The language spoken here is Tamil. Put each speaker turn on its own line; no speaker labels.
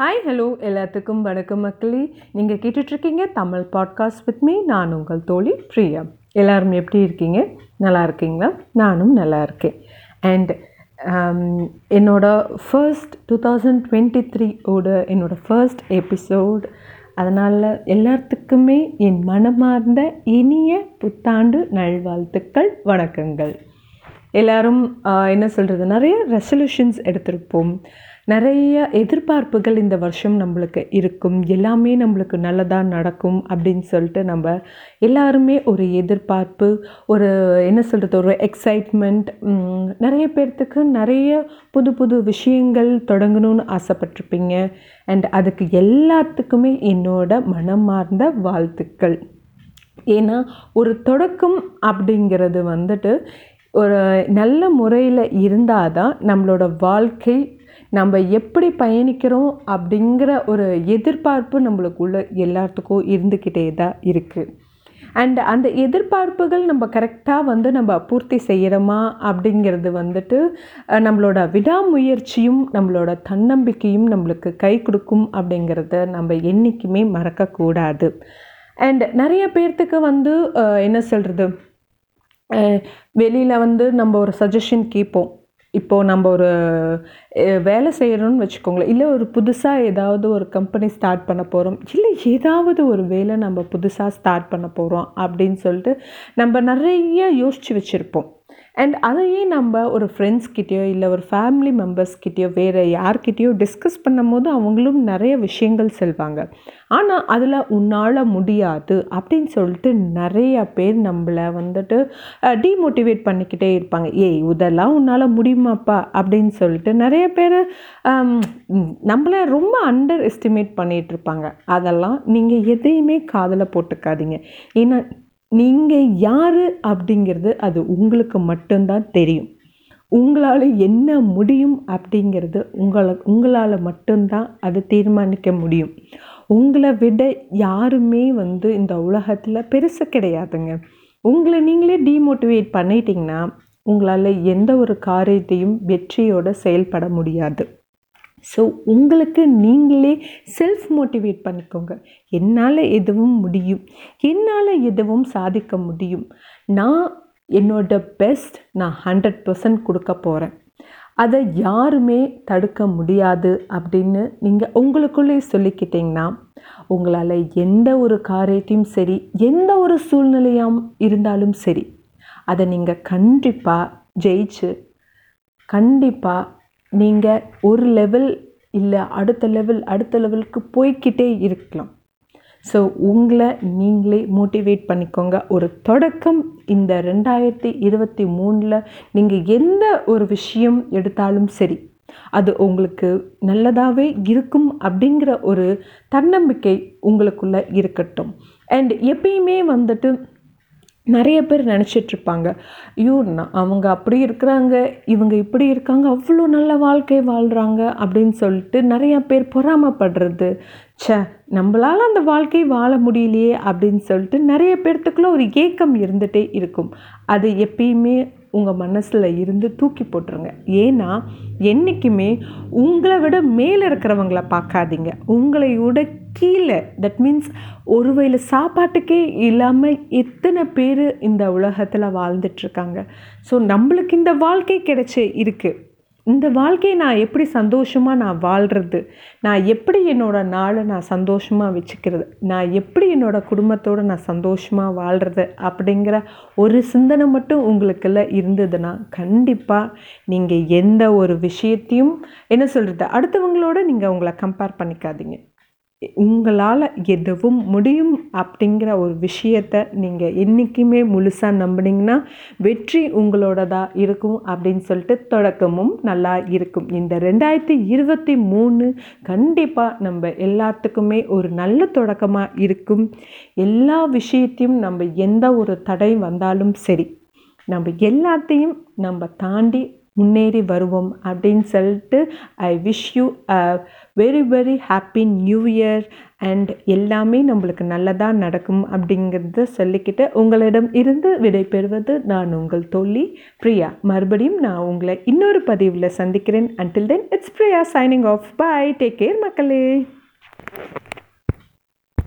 ஹாய் ஹலோ எல்லாத்துக்கும் வணக்கம் மக்களே நீங்கள் கேட்டுட்ருக்கீங்க தமிழ் பாட்காஸ்ட் வித் மீ நான் உங்கள் தோழி பிரியா எல்லோரும் எப்படி இருக்கீங்க நல்லா இருக்கீங்களா நானும் நல்லா இருக்கேன் அண்ட் என்னோடய ஃபர்ஸ்ட் டூ தௌசண்ட் டுவெண்ட்டி த்ரீயோட என்னோடய ஃபர்ஸ்ட் எபிசோட் அதனால் எல்லாத்துக்குமே என் மனமார்ந்த இனிய புத்தாண்டு நல்வாழ்த்துக்கள் வணக்கங்கள் எல்லோரும் என்ன சொல்கிறது நிறைய ரெசல்யூஷன்ஸ் எடுத்திருப்போம் நிறைய எதிர்பார்ப்புகள் இந்த வருஷம் நம்மளுக்கு இருக்கும் எல்லாமே நம்மளுக்கு நல்லதாக நடக்கும் அப்படின்னு சொல்லிட்டு நம்ம எல்லாருமே ஒரு எதிர்பார்ப்பு ஒரு என்ன சொல்கிறது ஒரு எக்ஸைட்மெண்ட் நிறைய பேர்த்துக்கு நிறைய புது புது விஷயங்கள் தொடங்கணும்னு ஆசைப்பட்டிருப்பீங்க அண்ட் அதுக்கு எல்லாத்துக்குமே என்னோட மனமார்ந்த வாழ்த்துக்கள் ஏன்னா ஒரு தொடக்கம் அப்படிங்கிறது வந்துட்டு ஒரு நல்ல முறையில் இருந்தால் தான் நம்மளோட வாழ்க்கை நம்ம எப்படி பயணிக்கிறோம் அப்படிங்கிற ஒரு எதிர்பார்ப்பு நம்மளுக்குள்ளே எல்லாத்துக்கும் இருந்துக்கிட்டே தான் இருக்குது அண்ட் அந்த எதிர்பார்ப்புகள் நம்ம கரெக்டாக வந்து நம்ம பூர்த்தி செய்கிறோமா அப்படிங்கிறது வந்துட்டு நம்மளோட விடாமுயற்சியும் நம்மளோட தன்னம்பிக்கையும் நம்மளுக்கு கை கொடுக்கும் அப்படிங்கிறத நம்ம என்றைக்குமே மறக்கக்கூடாது அண்ட் நிறைய பேர்த்துக்கு வந்து என்ன சொல்கிறது வெளியில் வந்து நம்ம ஒரு சஜஷன் கேட்போம் இப்போது நம்ம ஒரு வேலை செய்கிறோன்னு வச்சுக்கோங்களேன் இல்லை ஒரு புதுசாக ஏதாவது ஒரு கம்பெனி ஸ்டார்ட் பண்ண போகிறோம் இல்லை ஏதாவது ஒரு வேலை நம்ம புதுசாக ஸ்டார்ட் பண்ண போகிறோம் அப்படின்னு சொல்லிட்டு நம்ம நிறைய யோசித்து வச்சுருப்போம் அண்ட் அதையே நம்ம ஒரு ஃப்ரெண்ட்ஸ்கிட்டேயோ இல்லை ஒரு ஃபேமிலி மெம்பர்ஸ்கிட்டேயோ வேறு யார்கிட்டேயோ டிஸ்கஸ் பண்ணும்போது அவங்களும் நிறைய விஷயங்கள் செல்வாங்க ஆனால் அதில் உன்னால் முடியாது அப்படின்னு சொல்லிட்டு நிறைய பேர் நம்மளை வந்துட்டு டீமோட்டிவேட் பண்ணிக்கிட்டே இருப்பாங்க ஏய் இதெல்லாம் உன்னால் முடியுமாப்பா அப்படின்னு சொல்லிட்டு நிறைய பேர் நம்மளை ரொம்ப அண்டர் எஸ்டிமேட் பண்ணிகிட்ருப்பாங்க அதெல்லாம் நீங்கள் எதையுமே காதில் போட்டுக்காதீங்க ஏன்னா நீங்கள் யார் அப்படிங்கிறது அது உங்களுக்கு மட்டும்தான் தெரியும் உங்களால் என்ன முடியும் அப்படிங்கிறது உங்களை உங்களால் மட்டும்தான் அதை தீர்மானிக்க முடியும் உங்களை விட யாருமே வந்து இந்த உலகத்தில் பெருசு கிடையாதுங்க உங்களை நீங்களே டீமோட்டிவேட் பண்ணிட்டீங்கன்னா உங்களால் எந்த ஒரு காரியத்தையும் வெற்றியோடு செயல்பட முடியாது ஸோ உங்களுக்கு நீங்களே செல்ஃப் மோட்டிவேட் பண்ணிக்கோங்க என்னால் எதுவும் முடியும் என்னால் எதுவும் சாதிக்க முடியும் நான் என்னோட பெஸ்ட் நான் ஹண்ட்ரட் பர்சன்ட் கொடுக்க போகிறேன் அதை யாருமே தடுக்க முடியாது அப்படின்னு நீங்கள் உங்களுக்குள்ளே சொல்லிக்கிட்டிங்கன்னா உங்களால் எந்த ஒரு காரியத்தையும் சரி எந்த ஒரு சூழ்நிலையாக இருந்தாலும் சரி அதை நீங்கள் கண்டிப்பாக ஜெயிச்சு கண்டிப்பாக நீங்கள் ஒரு லெவல் இல்லை அடுத்த லெவல் அடுத்த லெவலுக்கு போய்கிட்டே இருக்கலாம் ஸோ உங்களை நீங்களே மோட்டிவேட் பண்ணிக்கோங்க ஒரு தொடக்கம் இந்த ரெண்டாயிரத்தி இருபத்தி மூணில் நீங்கள் எந்த ஒரு விஷயம் எடுத்தாலும் சரி அது உங்களுக்கு நல்லதாகவே இருக்கும் அப்படிங்கிற ஒரு தன்னம்பிக்கை உங்களுக்குள்ளே இருக்கட்டும் அண்ட் எப்பயுமே வந்துட்டு நிறைய பேர் நினச்சிட்ருப்பாங்க ஐயோ அவங்க அப்படி இருக்கிறாங்க இவங்க இப்படி இருக்காங்க அவ்வளோ நல்ல வாழ்க்கை வாழ்கிறாங்க அப்படின்னு சொல்லிட்டு நிறையா பேர் பொறாமப்படுறது சே நம்மளால் அந்த வாழ்க்கை வாழ முடியலையே அப்படின்னு சொல்லிட்டு நிறைய பேர்த்துக்குள்ளே ஒரு ஏக்கம் இருந்துகிட்டே இருக்கும் அது எப்பயுமே உங்கள் மனசில் இருந்து தூக்கி போட்டுருங்க ஏன்னா என்றைக்குமே உங்களை விட மேலே இருக்கிறவங்கள பார்க்காதீங்க உங்களை விட கீழே தட் மீன்ஸ் ஒரு வயல சாப்பாட்டுக்கே இல்லாமல் எத்தனை பேர் இந்த உலகத்தில் வாழ்ந்துட்டுருக்காங்க ஸோ நம்மளுக்கு இந்த வாழ்க்கை கிடைச்சி இருக்குது இந்த வாழ்க்கையை நான் எப்படி சந்தோஷமாக நான் வாழ்கிறது நான் எப்படி என்னோடய நாளை நான் சந்தோஷமாக வச்சுக்கிறது நான் எப்படி என்னோடய குடும்பத்தோடு நான் சந்தோஷமாக வாழ்கிறது அப்படிங்கிற ஒரு சிந்தனை மட்டும் உங்களுக்குள்ள இருந்ததுன்னா கண்டிப்பாக நீங்கள் எந்த ஒரு விஷயத்தையும் என்ன சொல்கிறது அடுத்தவங்களோட நீங்கள் உங்களை கம்பேர் பண்ணிக்காதீங்க உங்களால் எதுவும் முடியும் அப்படிங்கிற ஒரு விஷயத்த நீங்கள் என்றைக்குமே முழுசாக நம்பினீங்கன்னா வெற்றி உங்களோடதாக இருக்கும் அப்படின்னு சொல்லிட்டு தொடக்கமும் நல்லா இருக்கும் இந்த ரெண்டாயிரத்தி இருபத்தி மூணு கண்டிப்பாக நம்ம எல்லாத்துக்குமே ஒரு நல்ல தொடக்கமாக இருக்கும் எல்லா விஷயத்தையும் நம்ம எந்த ஒரு தடை வந்தாலும் சரி நம்ம எல்லாத்தையும் நம்ம தாண்டி முன்னேறி வருவோம் அப்படின்னு சொல்லிட்டு I wish you a very very happy new year and எல்லாமே நம்மளுக்கு நல்லதாக நடக்கும் அப்படிங்கிறத சொல்லிக்கிட்டு உங்களிடம் இருந்து விடைபெறுவது நான் உங்கள் தோழி பிரியா மறுபடியும் நான் உங்களை இன்னொரு பதிவில் சந்திக்கிறேன் until then it's Priya signing off bye take care மக்களே